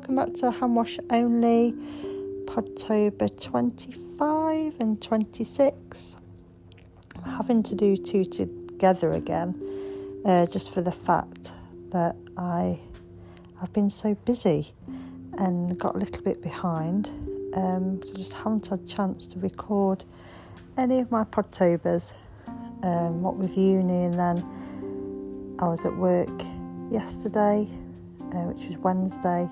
welcome back to Hand Wash Only, Podtober 25 and 26. I'm having to do two together again, uh, just for the fact that I I've been so busy and got a little bit behind, um, so just haven't had a chance to record any of my Podtobers. Um, what with uni, and then I was at work yesterday uh, which was Wednesday.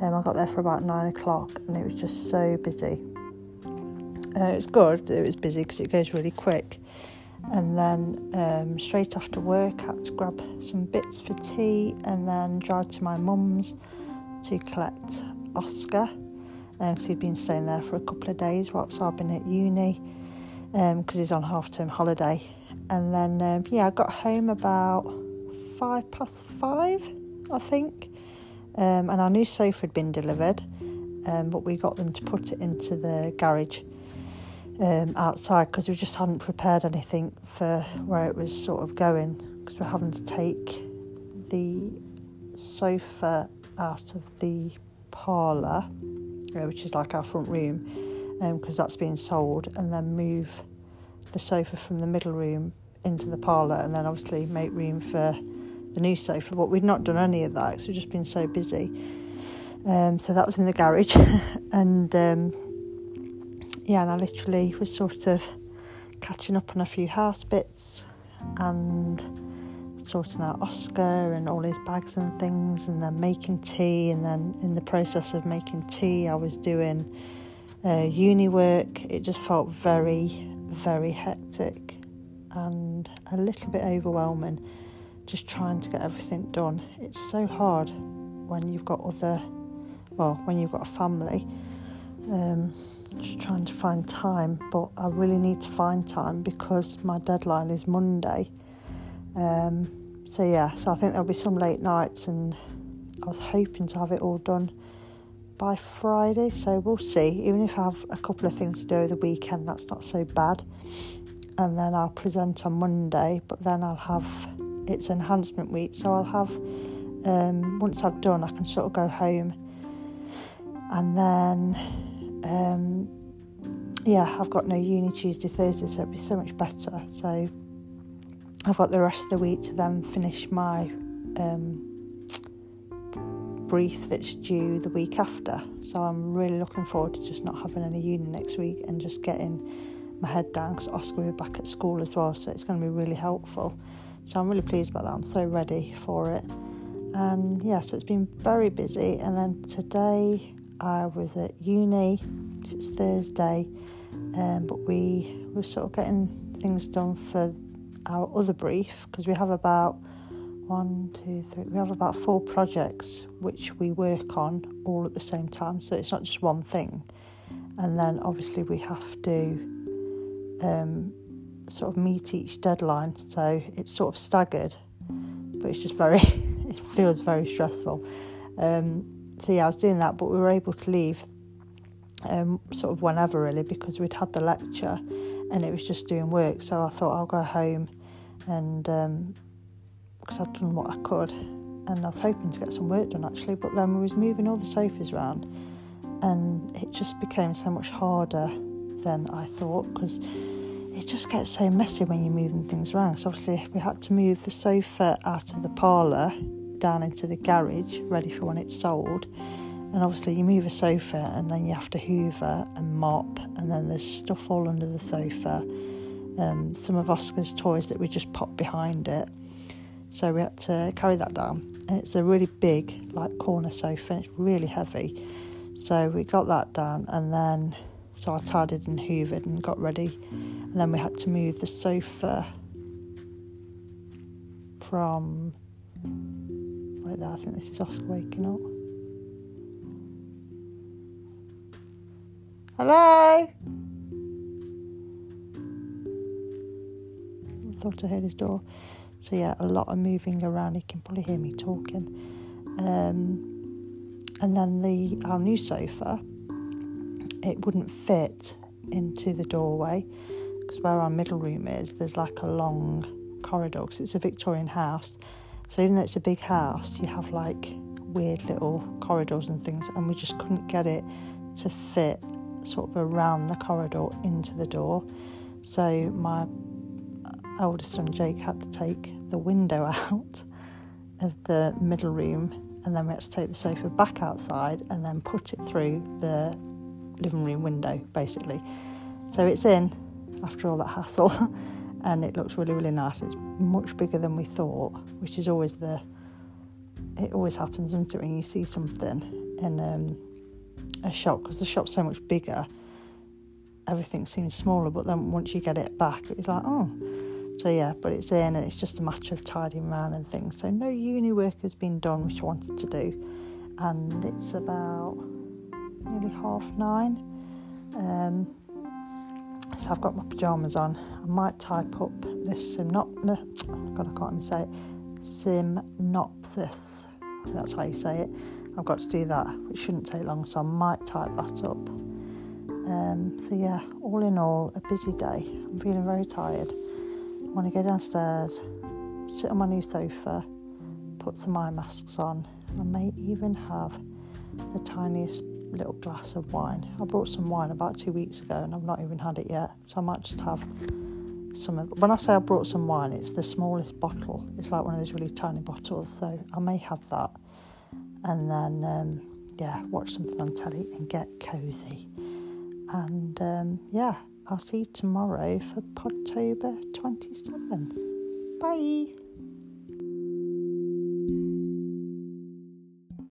Um, I got there for about nine o'clock and it was just so busy. Uh, it was good, it was busy because it goes really quick. And then um, straight after work, I had to grab some bits for tea and then drive to my mum's to collect Oscar because um, he'd been staying there for a couple of days whilst I've been at uni because um, he's on half term holiday. And then, um, yeah, I got home about five past five I think. Um, and our new sofa had been delivered, um, but we got them to put it into the garage um, outside because we just hadn't prepared anything for where it was sort of going because we're having to take the sofa out of the parlour, uh, which is like our front room, because um, that's being sold, and then move the sofa from the middle room into the parlour, and then obviously make room for the new sofa, but we'd not done any of that because we'd just been so busy. Um, so that was in the garage, and um, yeah, and I literally was sort of catching up on a few house bits and sorting out Oscar and all his bags and things, and then making tea. And then in the process of making tea, I was doing uh, uni work. It just felt very, very hectic and a little bit overwhelming just trying to get everything done. It's so hard when you've got other, well, when you've got a family, um, just trying to find time. But I really need to find time because my deadline is Monday. Um, so yeah, so I think there'll be some late nights, and I was hoping to have it all done by Friday. So we'll see. Even if I have a couple of things to do over the weekend, that's not so bad. And then I'll present on Monday, but then I'll have it's enhancement week, so I'll have um, once I've done, I can sort of go home, and then um, yeah, I've got no uni Tuesday, Thursday, so it'll be so much better. So I've got the rest of the week to then finish my um, brief that's due the week after. So I'm really looking forward to just not having any uni next week and just getting my head down because Oscar will be back at school as well, so it's going to be really helpful. So I'm really pleased about that. I'm so ready for it. And yeah, so it's been very busy. And then today I was at uni. It's Thursday, um, but we were sort of getting things done for our other brief because we have about one, two, three. We have about four projects which we work on all at the same time. So it's not just one thing. And then obviously we have to um, sort of meet each deadline, so it's sort of staggered, but it's just very, it feels very stressful. Um, so yeah, I was doing that, but we were able to leave um, sort of whenever really because we'd had the lecture and it was just doing work. So I thought I'll go home and um, because I'd done what I could, and I was hoping to get some work done actually. But then we was moving all the sofas around, and it just became so much harder than I thought because it just gets so messy when you're moving things around. So obviously we had to move the sofa out of the parlour down into the garage, ready for when it's sold. And obviously you move a sofa and then you have to hoover and mop, and then there's stuff all under the sofa. Um, some of Oscar's toys that we just popped behind it. So we had to carry that down. And it's a really big, like corner sofa, and it's really heavy. So we got that down, and then so I tidied and hoovered and got ready and then we had to move the sofa from right there. I think this is Oscar waking up. Hello? I thought I heard his door. So yeah, a lot of moving around. He can probably hear me talking. Um, and then the our new sofa, it wouldn't fit into the doorway because where our middle room is, there's like a long corridor because it's a Victorian house. So even though it's a big house, you have like weird little corridors and things, and we just couldn't get it to fit sort of around the corridor into the door. So my oldest son Jake had to take the window out of the middle room, and then we had to take the sofa back outside and then put it through the living room window, basically. So it's in after all that hassle, and it looks really, really nice. It's much bigger than we thought, which is always the it always happens, isn't it, when you see something in um, a shop because the shop's so much bigger. Everything seems smaller, but then once you get it back, it's like, oh, so yeah, but it's in and it's just a matter of tidying around and things. So no uni work has been done, which I wanted to do, and it's about nearly half nine. Um, so I've got my pajamas on. I might type up this synop. No, God, I can't even say it. Synopsis. that's how you say it. I've got to do that, which shouldn't take long, so I might type that up. Um, so yeah, all in all, a busy day. I'm feeling very tired. I want to go downstairs, sit on my new sofa, put some eye masks on. I may even have the tiniest little glass of wine. I brought some wine about two weeks ago and I've not even had it yet, so I might just have some of. When I say I brought some wine, it's the smallest bottle. It's like one of those really tiny bottles, so I may have that, and then um, yeah, watch something on telly and get cosy. And um, yeah, I'll see you tomorrow for Podtober 27. Bye.